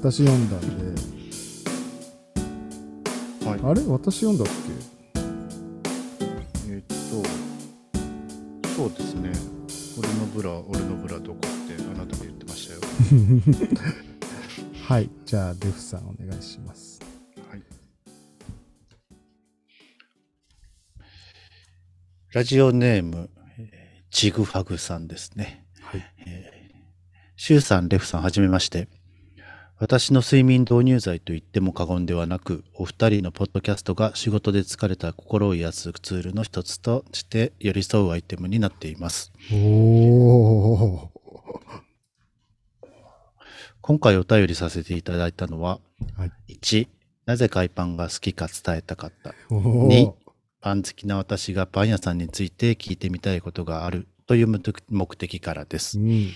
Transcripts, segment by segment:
私読んだんで、はいあれ？私読んだっえーっと、そうですね。俺のブラ、俺のブラどこってあなたが言ってましたよ。け はい。じゃあ、デフさんお願いします。はい。ラジオネーム、えージグファグさんですね。はい。シュウさん、レフさん、はじめまして。私の睡眠導入剤と言っても過言ではなく、お二人のポッドキャストが仕事で疲れた心を癒すツールの一つとして寄り添うアイテムになっています。おー。今回お便りさせていただいたのは、はい。1、なぜ海パンが好きか伝えたかった。おにー。パン好きな私がパン屋さんについて聞いてみたいことがあるという目的からですう。ん。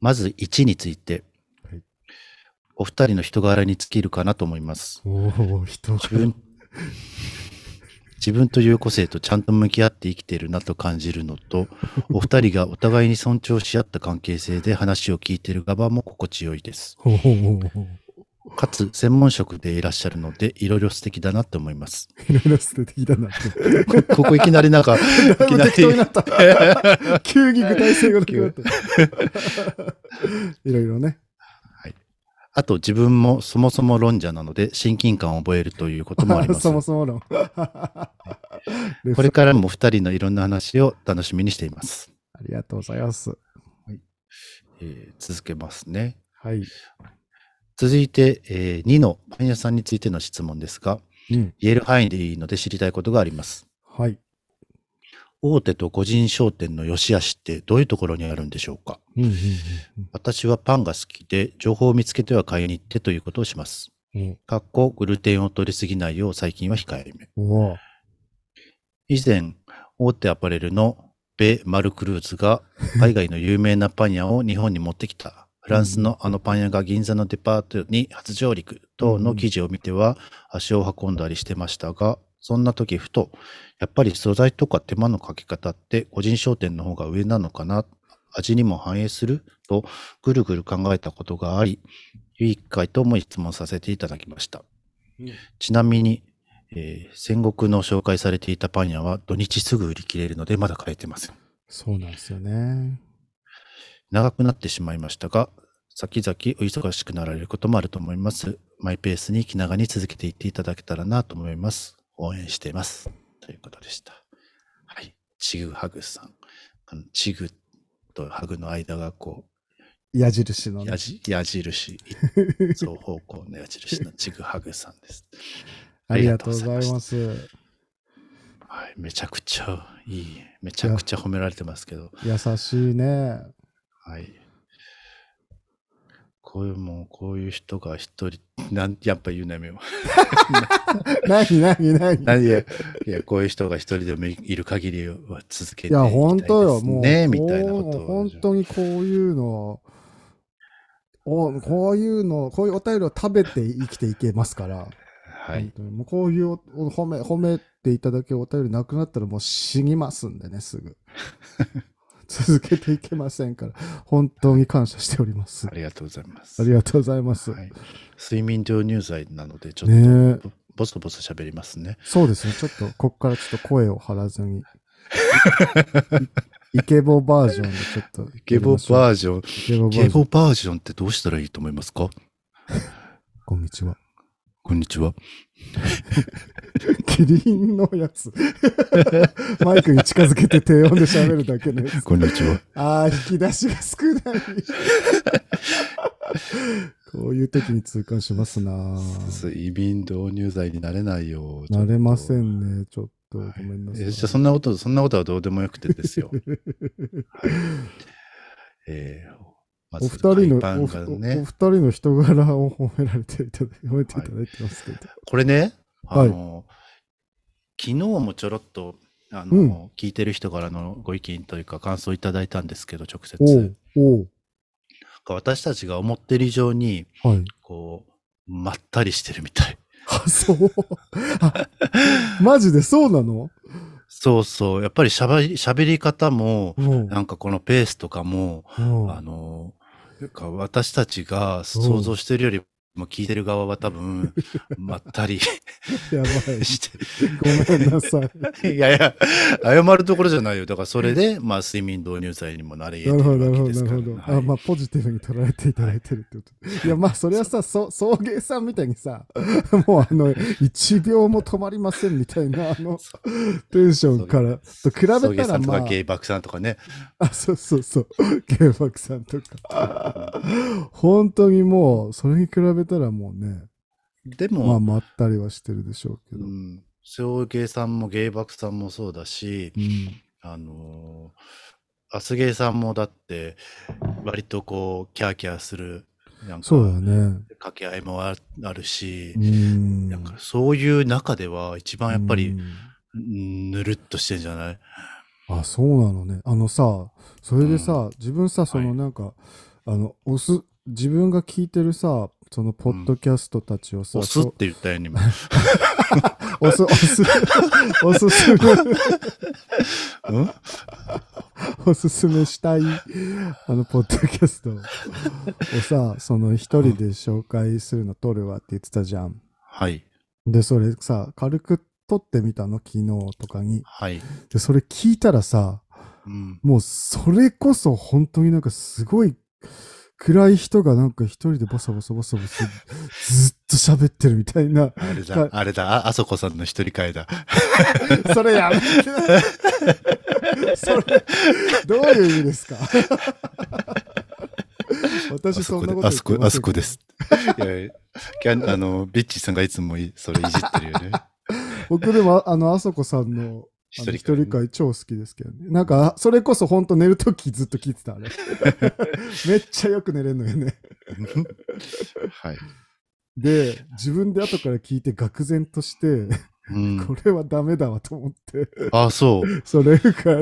まず1についてはい、お二人の人柄に尽きるかなと思います。おー、人自分、自分という個性とちゃんと向き合って生きているなと感じるのと、お二人がお互いに尊重し合った関係性で話を聞いている側も心地よいです。かつ、専門職でいらっしゃるので、いろいろ素敵だなと思います。いろいろ捨ててきたな。こここいきなりなんか、いきなりになった。急に具体性がなくなった。いろいろね。あと自分もそもそも論者なので親近感を覚えるということもあります。そもそも論。これからも二人のいろんな話を楽しみにしています。ありがとうございます。えー続けますね。はい。続いて、え2のパン屋さんについての質問ですが、うん。言える範囲でいいので知りたいことがあります。はい。大手と個人商店の良し悪しってどういうところにあるんでしょうか？うんうん私はパンが好きで、情報を見つけては買いに行ってということをします。うんかっこグルテンを取りすぎないよう最近は控えめ。以前、大手アパレルのベ・マルクルーズが 海外の有名なパン屋を日本に持ってきた。フランスのあのパン屋が銀座のデパートに初上陸等の記事を見ては足を運んだりしてましたが、そんな時ふと、やっぱり素材とか手間のかけ方って個人商店の方が上なのかな、味にも反映する？とぐるぐる考えたことがあり、いい回答も質問させていただきました。ちなみに、えー戦国の紹介されていたパン屋は土日すぐ売り切れるのでまだ買えてません。そうなんですよね。長くなってしまいましたが、先々お忙しくなられることもあると思います。マイペースに気長に続けていっていただけたらなと思います。応援しています。ということでした。はい。チグハグさん。あのチグとハグの間がこ矢印のう、ね矢。じ矢印、双方向の矢印のチグハグさんで す。ありがとうございます。はい。めちゃくちゃいい。めちゃくちゃ褒められてますけど。優しいね。はい。こういうもう、こういう人が一人、なん、やっぱ言うなになになう。に何や、いや、こういう人が一人でもいる限りは続けていや、いきたいです本当よ。もう、ね、みたいなこと本当にこういうのを、こういうの、こういうお便りを食べて生きていけますから。はい。もうこういう褒め、褒めていただけるお便りなくなったらもう死にますんでね、すぐ。続けていけませんから、本当に感謝しております。ありがとうございます。ありがとうございます。はい。睡眠導入剤なので、ちょっと、ねえボソボソ喋りますね。そうですね、ちょっと、こっからちょっと声を張らずに。イケボバージョンでちょっと。ゲボバージョン。イケボバージョン。ゲボバージョンってどうしたらいいと思いますか？こんにちは。こんにちは。キリンのやつ。マイクに近づけて低音で喋るだけのやつ。こんにちは。ああ、引き出しが少ない。こういう時に痛感しますな。睡眠導入剤になれないよ。なれません。んね。ちょっとごめんなさい。えじゃあそんなこと、そんなことはどうでもよくてですよ。えーまずお二人の、パンおお二人の人柄を褒められていただ褒めていただいてますけど。これね、あはいの、昨日もちょろっと、あの、うん聞いてる人からのご意見というか感想いただいたんですけど、直接。私たちが思ってる以上に、はい。こう、まったりしてるみたい。あ、そう。あ、マジでそうなの？そうそう。やっぱり喋り、喋り方も、うんなんかこのペースとかも、うんあの、か私たちが想像してるよりも聞いてる側は多分、まったりやばい。してごめんなさい。る。いやいや、謝るところじゃないよ。だからそれで、まあ睡眠導入剤にもなりなるほど、得てるなるほど、わけですから。なるほど。はいあ、まあ、ポジティブに捉えていただいてるってこと。いや、まあ、それはさ、そ送迎さんみたいにさ、もうあの、1秒も止まりませんみたいな、あの、テンションから、と比べ送迎たら、まあさんとか、ゲイバクさんとかね。あ、そうそうそう、ゲーバクさんとか。本当にもう、それに比べたらもうね、でまあ、も、まったりはしてるでしょうけど。ううん。ん、送迎さんもゲイバクさんもそうだし、あのー、アスゲーさんもだって、割とこう、キャーキャーする、なんか、そうだね。掛け合いもああるしう、ん。なんかそういう中では一番やっぱりうん、うんぬるっとしてんじゃない？あ、そうなのね。あのさ、それでさ、自分さ、そはいのなんか、あの、押す、自分が聞いてるさ、そのポッドキャストたちをさ、そ押すって言ったようにも。押す、押す、おすすめ、うん？おすすめしたい、あの、ポッドキャストをさ、その一人で紹介するの撮るわって言ってたじゃん。はい。で、それさ、軽く撮ってみたの、昨日とかに。はい。で、それ聞いたらさ、うん。もうそれこそ本当になんかすごい暗い人がなんか一人でボソボソボソボソずっと喋ってるみたいな。あれだ、あれだ、あ、あそこさんの一人会だ。それやめて。それ、どういう意味ですか？私そんなことあそこで、あそこ、あそこです。いやいやキャンあの、ビッチーさんがいつもいそれいじってるよね。僕でもあの、あそこさんの一人会超好きですけどね。なんか、それこそ本当寝るときずっと聞いてた、あれ。めっちゃよく寝れるのよね。はい。で、自分で後から聞いて愕然として、うんこ。れはダメだわと思って、あ、そう。それが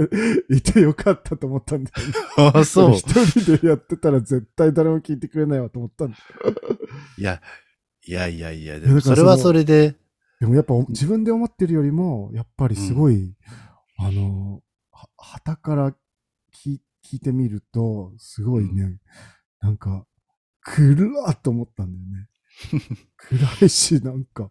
いてよかったと思ったんだよね。あ、そう。一人でやってたら絶対誰も聞いてくれないわと思ったんだ。いや、いやいやいや、でいやだからもそれはそれで、でもやっぱ自分で思ってるよりも、やっぱりすごい、あの、は、旗から聞い聞いてみると、すごいね、なんか、暗っと思ったんだよね。暗いし、なんか、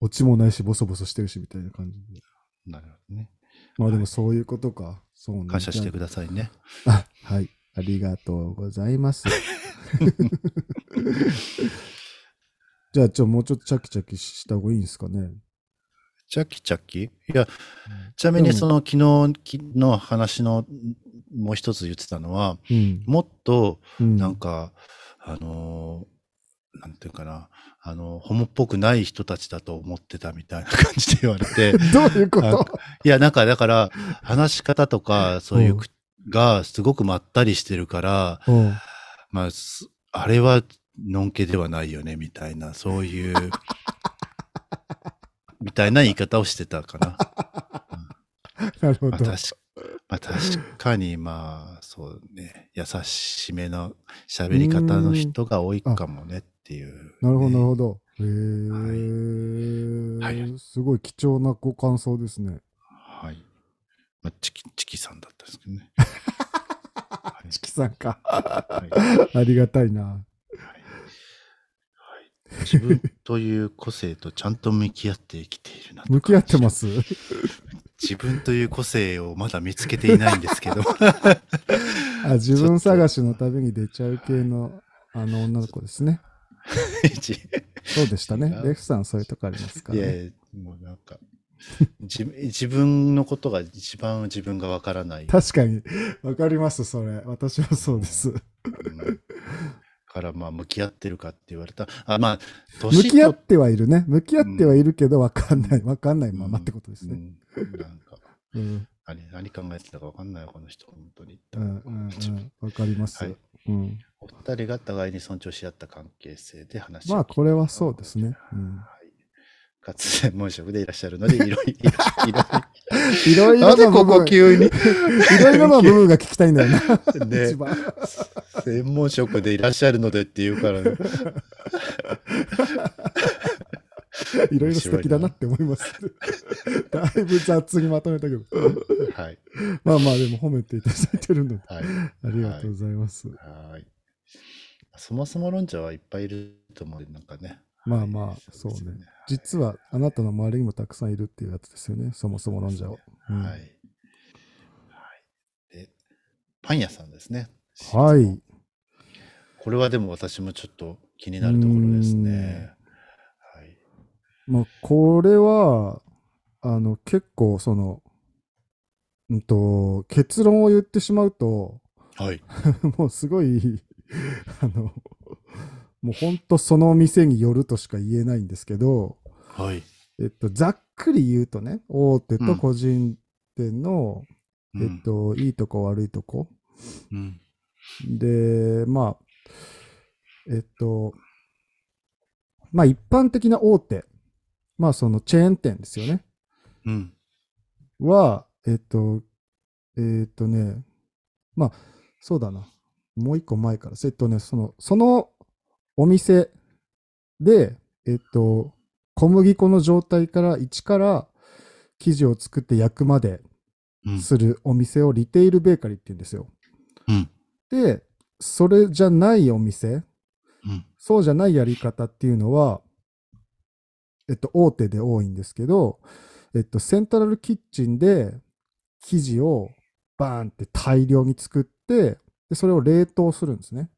オチもないし、ボソボソしてるし、みたいな感じで。なるほどね。まあでもそういうことか。そうね。感謝してくださいね。あ、はい。ありがとうございます。じゃあ、ちょ、もうちょっとチャキチャキした方がいいんですかね。チャキチャキ？いや、ちなみにその昨日の話のもう一つ言ってたのは、うん。もっとうん、なんか、あのーなんていうかな、あの、ホモっぽくない人たちだと思ってたみたいな感じで言われて、どういうこと？いや、なんかだから、話し方とか、そういうがすごくまったりしてるから、うん。まあ、すあれは、のんけではないよね、みたいな、そういう、みたいな言い方をしてたかな。なるほど。まあ、確まあ、確かに、まあ、そうね、優しめの喋り方の人が多いかもねっていう、なるほど、なるど。ほど。へえ、はいすごい貴重なご感想ですね。はい。まあ、チキ、チキさんだったんですけどね。はいチキさんか。はいありがたいな。はい自分という個性とちゃんと向き合って生きているなと向き合ってます？自分という個性をまだ見つけていないんですけど。あ自分探しのために出ちゃう系のあの女の子ですね。そうでしたねレフさんそういうとこありますから、ね。いやいや、もうなんか、自自分のことが一番自分がわからない。確かに。わかります、それ。私はそうです。うんから、まあ、向き合ってるかって言われた。あ、まあ、向き合ってはいるね。向き合ってはいるけど、わかんない。わかんないままってことですね。うんなんか、うん。何、何考えてたかわかんないよ、この人、本当に。うん。うん。うん。わかります。はいうん。お二人が互いに尊重し合った関係性で話をまあ、これはそうですね。うん。はい。かつ専門職でいらっしゃるので、いろいろ、いろいいろ。なんでここ急に？ろいろな部分が聞きたいんだよな。ね。専門職でいらっしゃるのでって言うから、ね、いろいろ素敵だなって思います。だいぶ雑にまとめたけど。はい。まあまあ、でも褒めていただいてるので、はい。ありがとうございます。はい。そもそも論者はいっぱいいると思うなんかね。まあまあはいそうねですよ実はあなたの周りにもたくさんいるっていうやつですよね。そもそも論者を。うんはい。はい。で、パン屋さんですね。はい。これはでも私もちょっと気になるところですね。はい。まあ、これは、あの、結構、その、うんと、結論を言ってしまうと、はい。もうすごい、あの、もう本当その店によるとしか言えないんですけど、はい。えっと、ざっくり言うとね、大手と個人店の、うんえっ、と、いいとこ悪いとこ。うん。で、まあ、えっと、まあ一般的な大手、まあそのチェーン店ですよね。うん。は、えっと、えっとね、まあ、そうだな。もう一個前から。えっとね、その、そのお店で、えっと、小麦粉の状態から一から生地を作って焼くまでうん。するお店をリテールベーカリーって言うんですよ。うん。で、それじゃないお店、うん。そうじゃないやり方っていうのは、えっと、大手で多いんですけど、えっと、セントラルキッチンで生地をバーンって大量に作って、で、それを冷凍するんですね。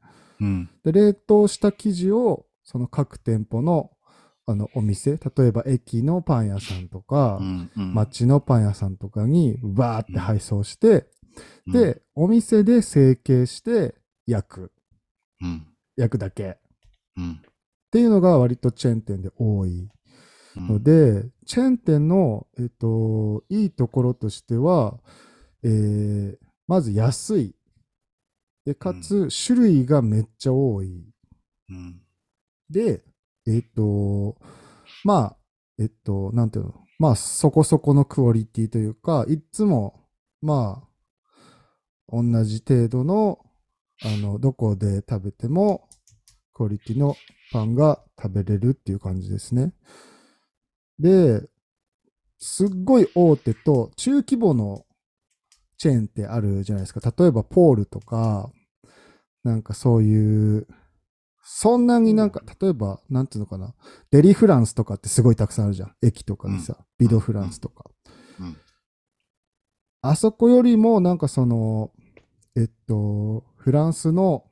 うん。で、冷凍した生地を、その各店舗の、あの、お店、例えば駅のパン屋さんとか、うん。うん、町のパン屋さんとかにバーって配送して、うん、で、お店で成形して焼く。うん。焼くだけ。うん。っていうのが割とチェーン店で多いうん。ので、チェーン店の、えっと、いいところとしては、えーまず安い。で、かつ、種類がめっちゃ多い。うん。で、えっと、まあ、えっと、なんていうの、まあ、そこそこのクオリティというか、いっつも、まあ、同じ程度の、あの、どこで食べても、クオリティのパンが食べれるっていう感じですね。で、すっごい大手と中規模のチェーンってあるじゃないですか。例えば、ポールとか、なんかそういう、そんなになんか、例えば、なんていうのかな、デリフランスとかってすごいたくさんあるじゃん。駅とかにさ、ビドフランスとか。うん。あそこよりも、なんかその、えっと、フランスの、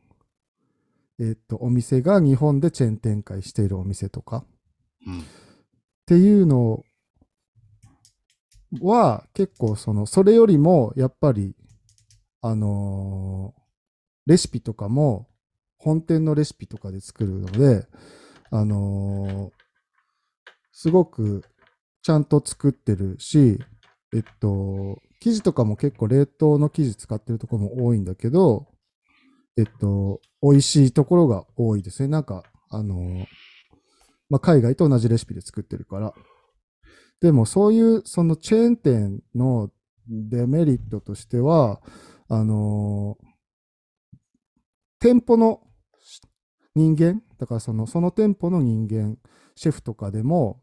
えっと、お店が日本でチェーン展開しているお店とかうん。っていうのは、結構その、それよりも、やっぱり、あのーレシピとかも、本店のレシピとかで作るので、あのーすごくちゃんと作ってるし、えっと、生地とかも結構冷凍の生地使ってるところも多いんだけど、えっと、美味しいところが多いですね。なんか、あのーまあ、海外と同じレシピで作ってるから。でもそういうそのチェーン店のデメリットとしては、あのー店舗の人間、だからそのその店舗の人間、シェフとかでも、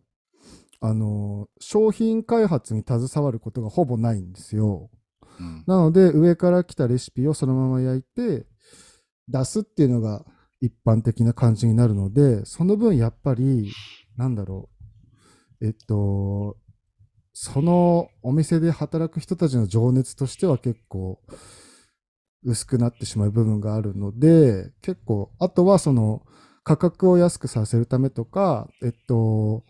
あのー商品開発に携わることがほぼないんですよ。うん。なので、上から来たレシピをそのまま焼いて出すっていうのが一般的な感じになるので、その分やっぱり、なんだろう、えっと、そのお店で働く人たちの情熱としては結構薄くなってしまう部分があるので、結構、あとはその価格を安くさせるためとか、えっと、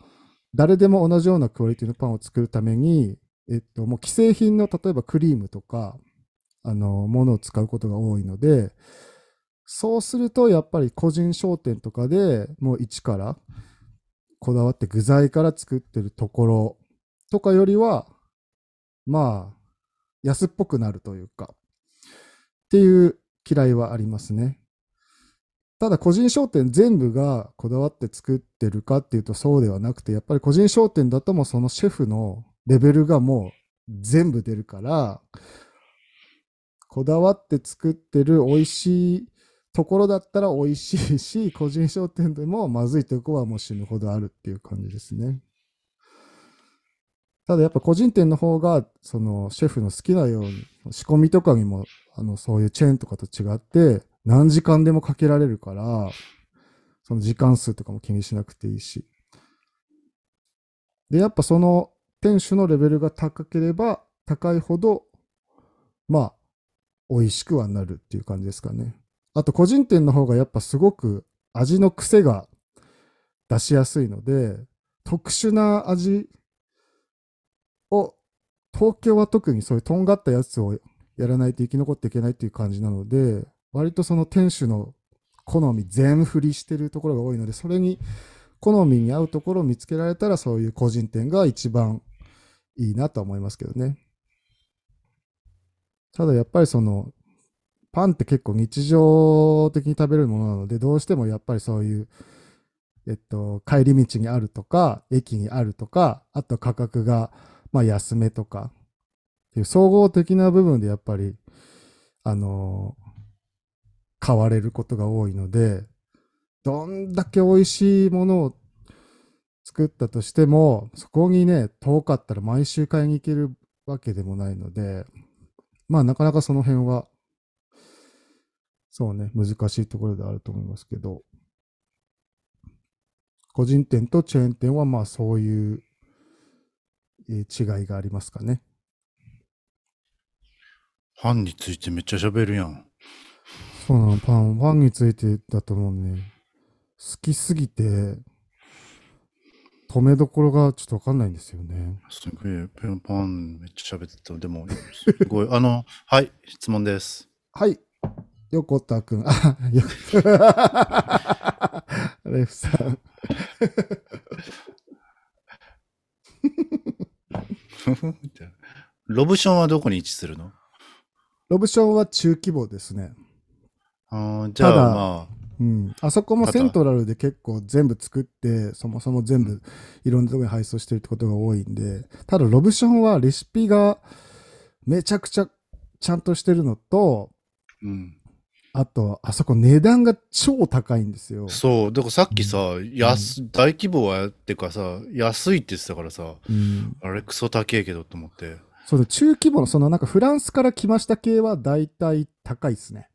誰でも同じようなクオリティのパンを作るために、えっと、もう既製品の例えばクリームとか、あの、ものを使うことが多いので、そうするとやっぱり個人商店とかでもう一からこだわって具材から作ってるところとかよりは、まあ、安っぽくなるというか、っていう嫌いはありますね。ただ個人商店全部がこだわって作ってるかっていうとそうではなくて、やっぱり個人商店だともそのシェフのレベルがもう全部出るから、こだわって作ってる美味しいところだったら美味しいし、個人商店でもまずいとこはもう死ぬほどあるっていう感じですね。ただやっぱ個人店の方が、そのシェフの好きなように、仕込みとかにも、あの、そういうチェーンとかと違って、何時間でもかけられるから、その時間数とかも気にしなくていいし。で、やっぱその店主のレベルが高ければ高いほど、まあ、美味しくはなるっていう感じですかね。あと個人店の方がやっぱすごく味の癖が出しやすいので、特殊な味を、東京は特にそういうとんがったやつをやらないと生き残っていけないっていう感じなので、割とその店主の好み全振りしてるところが多いので、それに好みに合うところを見つけられたら、そういう個人店が一番いいなと思いますけどね。ただやっぱりその、パンって結構日常的に食べるものなので、どうしてもやっぱりそういう、えっと、帰り道にあるとか、駅にあるとか、あと価格が、まあ安めとか、っていう総合的な部分でやっぱり、あの買われることが多いので、どんだけ美味しいものを作ったとしても、そこにね、遠かったら毎週買いに行けるわけでもないので、まあなかなかその辺は、そうね、難しいところであると思いますけど、個人店とチェーン店はまあそういうえー違いがありますかね。ファンについてめっちゃ喋るやん。そうなの、パン、ファンについてだと思うね。好きすぎて、止めどころがちょっとわかんないんですよね。すごい、ペンパンめっちゃ喋ってた。でも、すごい。あの、はい、質問です。はい。横田くん。あ、よ レフさん。ロブションはどこに位置するの？ロブションは中規模ですね。あーじゃあ、ただまうん。あそこもセントラルで結構全部作って、そもそも全部いろんなところに配送してるってことが多いんで、ただロブションはレシピがめちゃくちゃちゃんとしてるのと、あ、うん。あと、あそこ値段が超高いんですよ。そう、だからさっきさ、安、大規模はってかさ、安いって言ってたからさ、うん。あれクソ高えけどと思って。そうだ、中規模の、そのなんかフランスから来ました系は大体高いですね。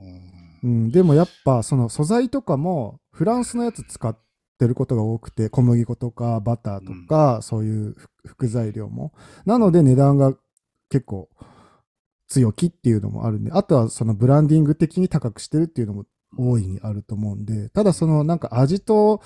うんうん。でもやっぱその素材とかもフランスのやつ使ってることが多くて、小麦粉とかバターとか、そういう副材料も。なので値段が結構強気っていうのもあるんで、あとはそのブランディング的に高くしてるっていうのも大いにあると思うんで、ただそのなんか味と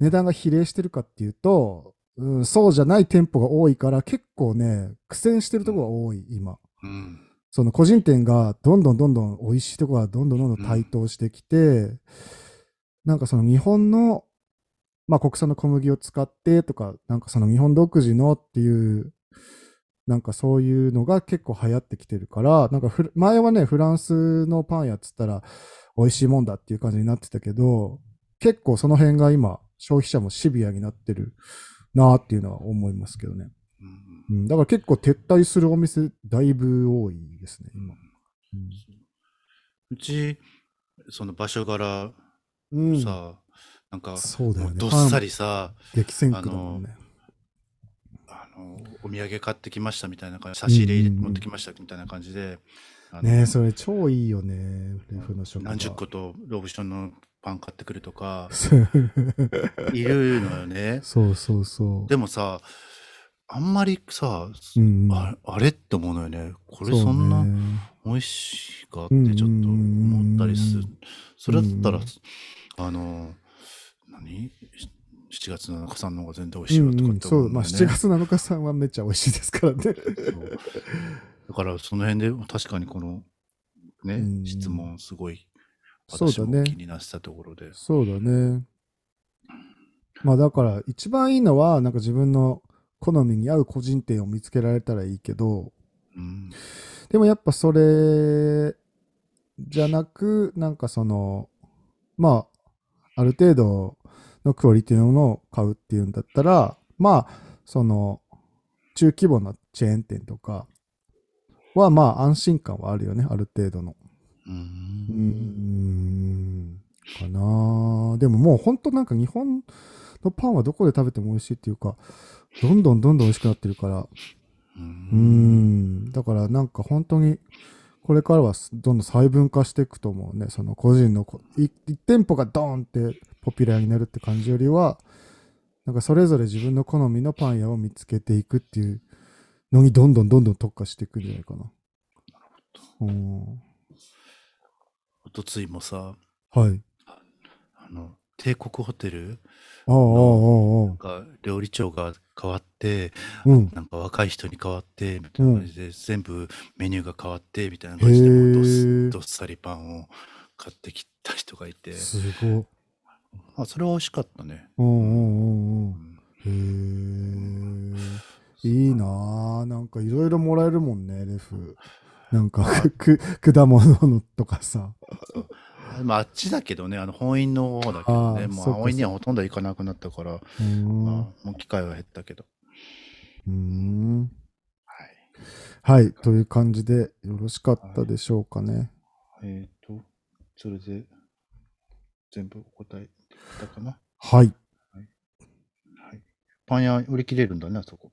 値段が比例してるかっていうと、うん、そうじゃない店舗が多いから結構ね、苦戦してるところが多い、今。うん。その個人店がどんどんどんどん美味しいところがどんどんどんどん台頭してきて、なんかその日本の、まあ国産の小麦を使ってとか、なんかその日本独自のっていう、なんかそういうのが結構流行ってきてるから、なんか前はね、フランスのパン屋っつったら美味しいもんだっていう感じになってたけど、結構その辺が今、消費者もシビアになってるなっていうのは思いますけどね。うんうん、だから結構撤退するお店だいぶ多いですね、今。うち、その場所柄うん。うんさ、なんか、そうだよねどっさりさ、激戦区だもんね。あの、お土産買ってきましたみたいな感じ、差し入れ持ってきましたみたいな感じで、ねえ、それ超いいよね、レフの食何十個とロブションのパン買ってくるとか、いるのよね。そうそうそう。でもさ、あんまりさ、うんうんああれって思うのよね。これそんなね美味しいかってちょっと思ったりする。それだったら、あの、何？?7 月7日さんの方が全然美味しいわとかってそう、まあ思うんだよね。7月7日さんはめっちゃ美味しいですからね。だからその辺で確かにこのね、うん質問すごいそうだね私も気になってたところで。そうだね。まあだから一番いいのは、なんか自分の好みに合う個人店を見つけられたらいいけど、うん。でもやっぱそれじゃなく、なんかその、まあ、ある程度のクオリティのものを買うっていうんだったら、まあ、その、中規模なチェーン店とかは、まあ安心感はあるよね、ある程度の。うん。かなでももう本当なんか日本のパンはどこで食べても美味しいっていうか、どんどんどんどん美味しくなってるから。うん。だからなんか本当に、これからはどんどん細分化していくと思うね。その個人のこ、い一店舗がドーンってポピュラーになるって感じよりは、なんかそれぞれ自分の好みのパン屋を見つけていくっていうのにどんどんどんどん特化していくんじゃないかな。うん。おとついもさ、はい。あの、帝国ホテルああ、ああ、あが料理長が変わって、あ。うん。なんか若い人に変わって、みたいな感じで、全部メニューが変わって、みたいな感じで、もうどっさりパンを買ってきた人がいて、すごい。あそれは美味しかったね。うんうんうんううん。んへえ。いいなぁ。なんかいろいろもらえるもんね、レフ。なんか、く、く果物のとかさ。まあ、あっちだけどね、あの本院の方だけどね、もうあーそっか青院にはほとんど行かなくなったから。まあうもう機会は減ったけど。ーん。はい。はい。という感じでよろしかったでしょうかね。えっ、と、それで、全部お答えできたかな？はい。はい。パン屋売り切れるんだね、あそこ。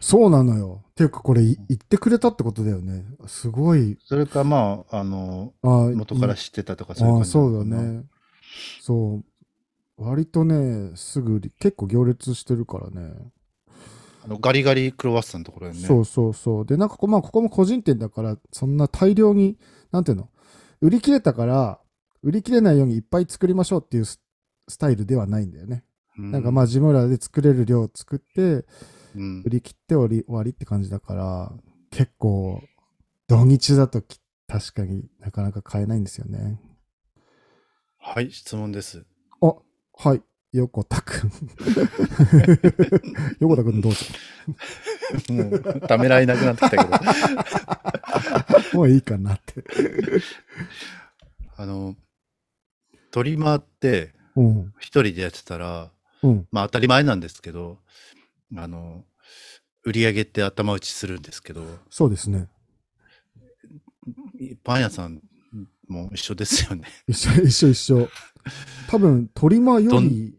そうなのよ。ていうかこれい言ってくれたってことだよね。すごい。それか、まあ、あの、あー元からい知ってたとかそういう感じそうだ。ね。そう。割とね、すぐ結構行列してるからね。あのガリガリクロワッサンのところやね。そうそうそう。で、なんかこ、まあ、ここも個人店だから、そんな大量に、なんていうの、売り切れたから、売り切れないようにいっぱい作りましょうっていうススタイルではないんだよね。うん。なんかまあ、自分らで作れる量を作って、うん売り切って終わり終わりって感じだから、結構、土日だとき確かになかなか買えないんですよね。はい、質問です。あ、はい。横田くん。横田くんどうぞ。もう、ためらいなくなってきたけど。もういいかなって。あの、トリマーって、うん。一人でやってたら、うん。まあ当たり前なんですけど、あの、売り上げって頭打ちするんですけど、そうですね。パン屋さんも一緒ですよね。一緒、一緒、一緒。多分、トリマーより、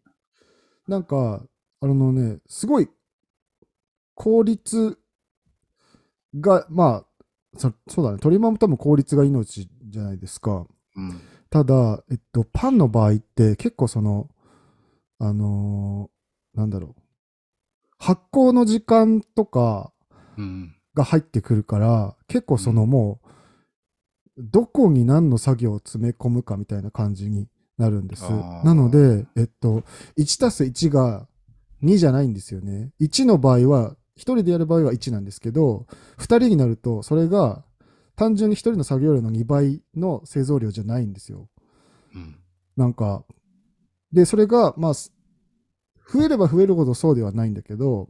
なんか、あのね、すごい、効率が、まあ、そそうだね、トリマーも多分効率が命じゃないですか。うん。ただ、えっと、パンの場合って結構その、あのーなんだろう。発酵の時間とかうん。が入ってくるから、結構そのもう、どこに何の作業を詰め込むかみたいな感じになるんです。なので、えっと、1たす1が2じゃないんですよね。1の場合は、1人でやる場合は1なんですけど、2人になると、それが単純に1人の作業量の2倍の製造量じゃないんですよ。うん。なんか、で、それが、まあ、す増えれば増えるほどそうではないんだけど、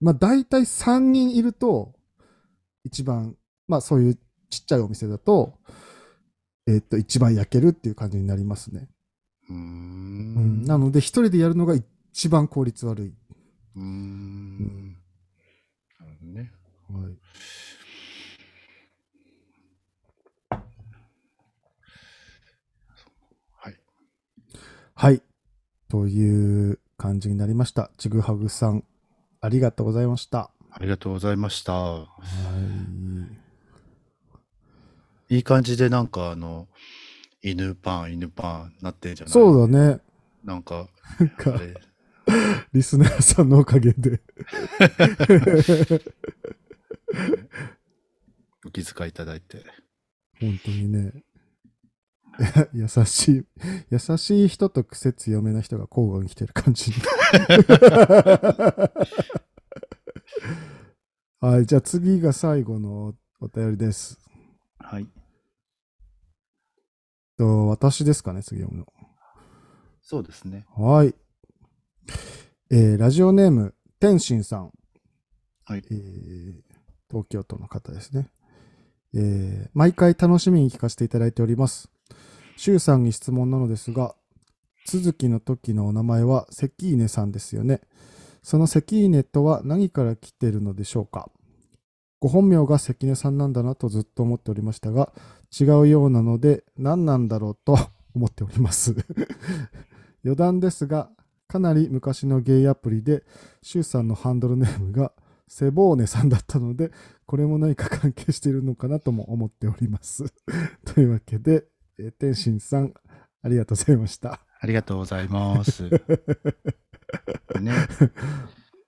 まあ、大体3人いると、一番、まあ、そういうちっちゃいお店だと、えっと、一番焼けるっていう感じになりますね。うんん。なので、一人でやるのが一番効率悪い。うーん。なるほどね。はい。はい。はい。という感じになりました。ちぐはぐさん、ありがとうございました。ありがとうございました。はい。いい感じでなんかあの、犬パン、犬パンなってんじゃない？そうだね。なんか、なんかリスナーさんのおかげで。お気遣いいただいて。本当にね。や 優しい、優しい人と癖強めな人が交互に来てる感じに。はい、じゃあ次が最後のお便りです。はい。と私ですかね、次読むの。そうですね。はい。えーラジオネーム、天心さん。はいえー東京都の方ですね。えー毎回楽しみに聞かせていただいております。周さんに質問なのですが、続きの時のお名前は関稲さんですよね。その関稲とは何から来ているのでしょうか？ご本名が関根さんなんだなとずっと思っておりましたが、違うようなので何なんだろうと 思っております。余談ですが、かなり昔のゲイアプリで、シュウさんのハンドルネームがセボーネさんだったので、これも何か関係しているのかなとも思っております。というわけで、えー天心さん、ありがとうございました。ありがとうございます。ね、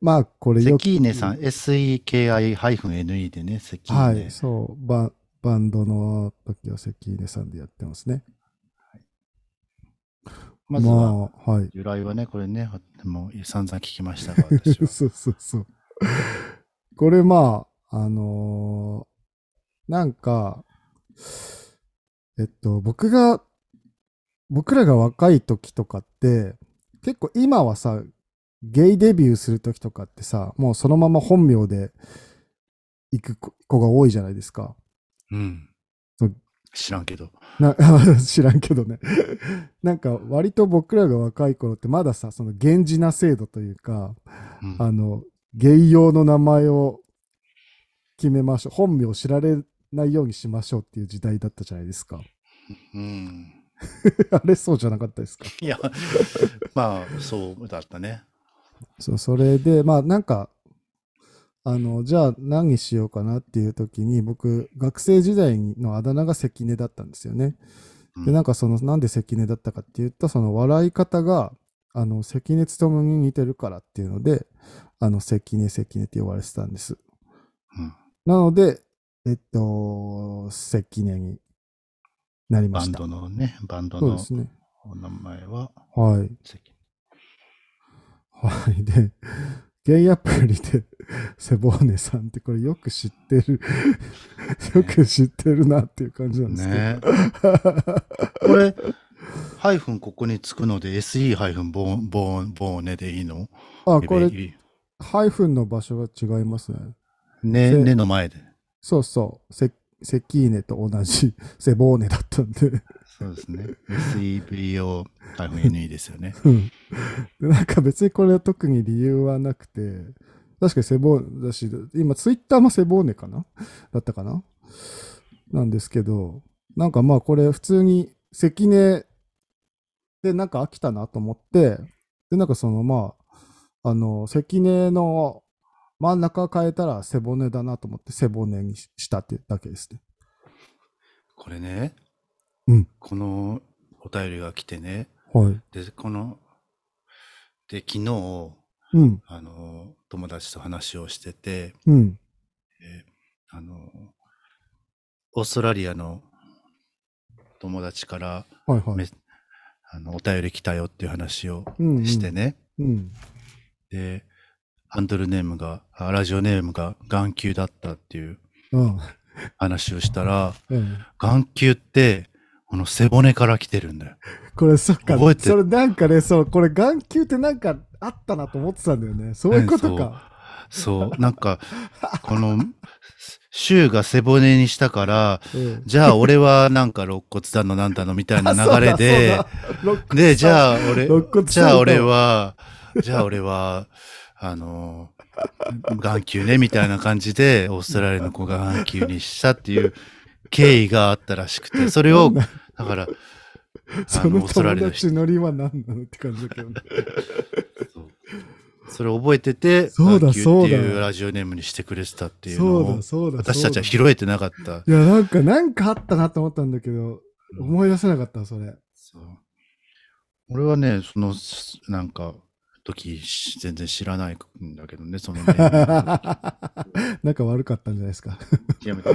まあ、これよく。関根さん、SEKI-NE でね、関根。はい、そう、ババンドの時は関根さんでやってますね。まずは、まあ、はい。由来はね、これね、もう散々聞きましたが、私は。そうそうそう。これまあ、あのーなんか、えっと、僕が、僕らが若い時とかって、結構今はさ、ゲイデビューする時とかってさ、もうそのまま本名で行く子子が多いじゃないですか。うん。知らんけど。な 知らんけどね。なんか割と僕らが若い頃ってまださ、その源氏な制度というか、うんあの、ゲイ用の名前を決めましょう。本名を知られないようにしましょうっていう時代だったじゃないですか。うん。あれそうじゃなかったですか？いや、まあ、そうだったね。そう、それで、まあなんか、あの、じゃあ何にしようかなっていう時に、僕、学生時代のあだ名が関根だったんですよね。うんで、なんかその、なんで関根だったかって言ったその笑い方が、あの、関根勤に似てるからっていうので、あの、関根関根って呼ばれてたんです。うんなので、えっと、関根になりました。バンドのね、バンドのそうですね。お名前ははい。関はい。で、ゲイアプリで、セボーネさんってこれよく知ってる、よく知ってるなっていう感じなんですけど。ねこれ、ハイフンここにつくので SE ハイフンボーン、ボーン、ボーネでいいの？あ、これ、ね、ハイフンの場所が違いますね。ねの前で。そうそう。セセキーネと同じ セボーネだったんで。そうですね。SEVO ハイフン NE ですよね。うんでなんか別にこれは特に理由はなくて、確かにセボーネだし、今ツイッターもセボーネかな？だったかな？なんですけど、なんかまあこれ普通に関根でなんか飽きたなと思って、でなんかそのまあ、あの、関根の真ん中変えたら背骨だなと思って背骨にしたってだけですね。これね、うんこのお便りが来てね、はい。で、この、で、昨日、うん、あの、友達と話をしてて、うん、えあの、オーストラリアの友達から、はいはい。めあのお便り来たよっていう話をうんうんしてね、うん。で、ハンドルネームが、あラジオネームが眼球だったっていううん。話をしたら、うん。眼球って、この背骨から来てるんだよ。これそっか。覚えてそれなんかねそうこれ眼球ってなんかあったなと思ってたんだよね。そういうことか、そう、なんか、この、週が背骨にしたから、うん。じゃあ俺はなんか肋骨だのなんだのみたいな流れで、で、じあゃあ俺じゃあ俺は、じゃあ俺は、あの、眼球ね、みたいな感じで、オーストラリアの子が眼球にしたっていう経緯があったらしくて、それを、だ。から、あそのの、オーストラ友リアの人。達のりは何なのって感じだけどね。それを覚えてて、そうだそうだいうラジオネームにしてくれてたっていうのそうをだ、そうだ私たちは拾えてなかった。だいやなんかなんかあったなと思ったんだけど思い出せなかったそれ。そう。俺はね、その、すなんか、時、し全然知らないんだけどね、そのネーム仲 悪かったんじゃないですか。やめて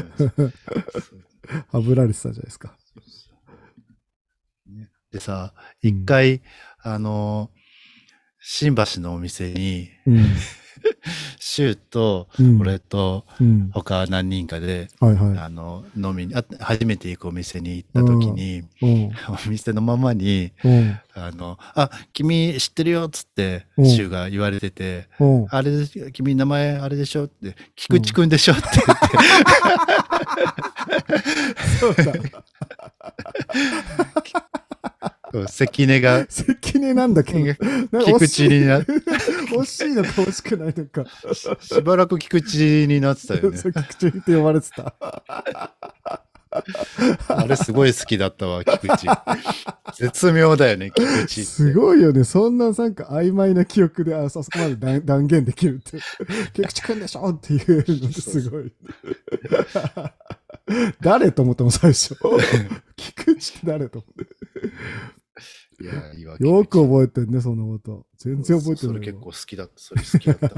はぶられてたんじゃないですか。ねでさ、一回、あの、新橋のお店に、うんシューと、うん。俺と、うん。他何人かで、はいはあの、飲みに、あ初めて行くお店に行った時に、お店のままに、うん。あの、あ、君知ってるよっつって、うん。シューが言われてて、うん。あれで、君名前あれでしょって、菊池くんでしょって言って、そうだそう関根が 関根なんだけど、なんか菊池にな、惜しいのか惜しくないのか。しばらく菊池になってたよね。菊池って呼ばれてた。あれすごい好きだったわ、菊池。絶妙だよね、菊池って。すごいよね。そんななんか曖昧な記憶で、あそそこまで断断言できるって。菊池くんでしょっていうのってすごい。誰と思ったの最初。菊池って誰と思って。いや、いいわよくえ覚えてんね、そのこと。全然覚えてないわ。それ結構好きだった。それ好きだった。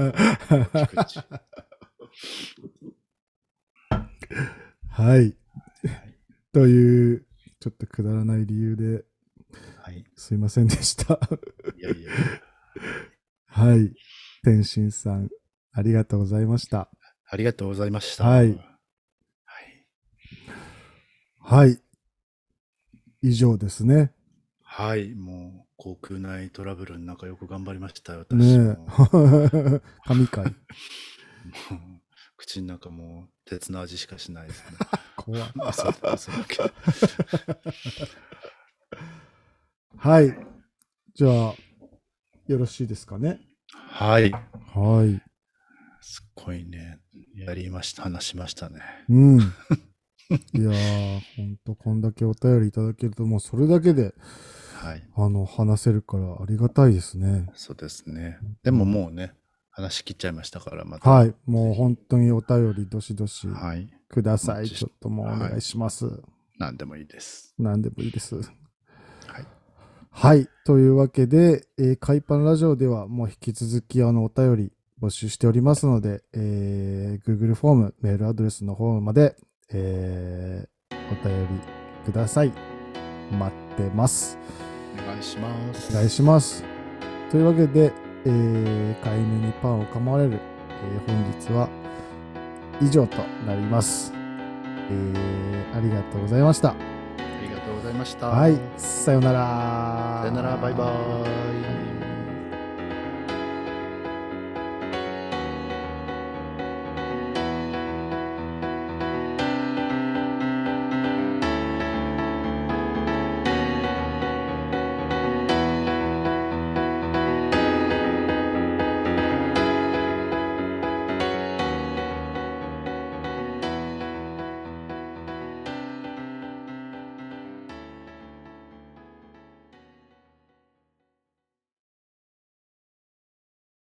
はい。という、ちょっとくだらない理由ではい。すいませんでした。いやいや。はい。天心さん、ありがとうございました。ありがとうございました。はいはい。はい。以上ですね。はい。もう、航空内トラブルの中よく頑張りましたよ、私ねも。え。神回。もう口の中もう鉄の味しかしないですね。怖い。嘘だ嘘だけどはい。じゃあ、よろしいですかね？はい。はい。すっごいね。やりました。話しましたね。うん。いやー、ほんと、こんだけお便りいただけると、もうそれだけで、はい。あの、話せるからありがたいですね。そうですね。でももうね、話し切っちゃいましたから、また。。はいい。もう本当にお便りどしどしはい。ください。はいちょっともうお願いします。何でもいいです。何でもいいです。はい。はい。というわけで、えー、海パンラジオではもう引き続きあのお便り募集しておりますので、えー Google フォーム、メールアドレスの方まで、えーお便りください。待ってます。お願いします。お願いします。というわけで、えー飼い犬にパンを噛まれる、えー本日は以上となります。えーありがとうございました。ありがとうございました。はい。さようなら。さよなら、バイバイ。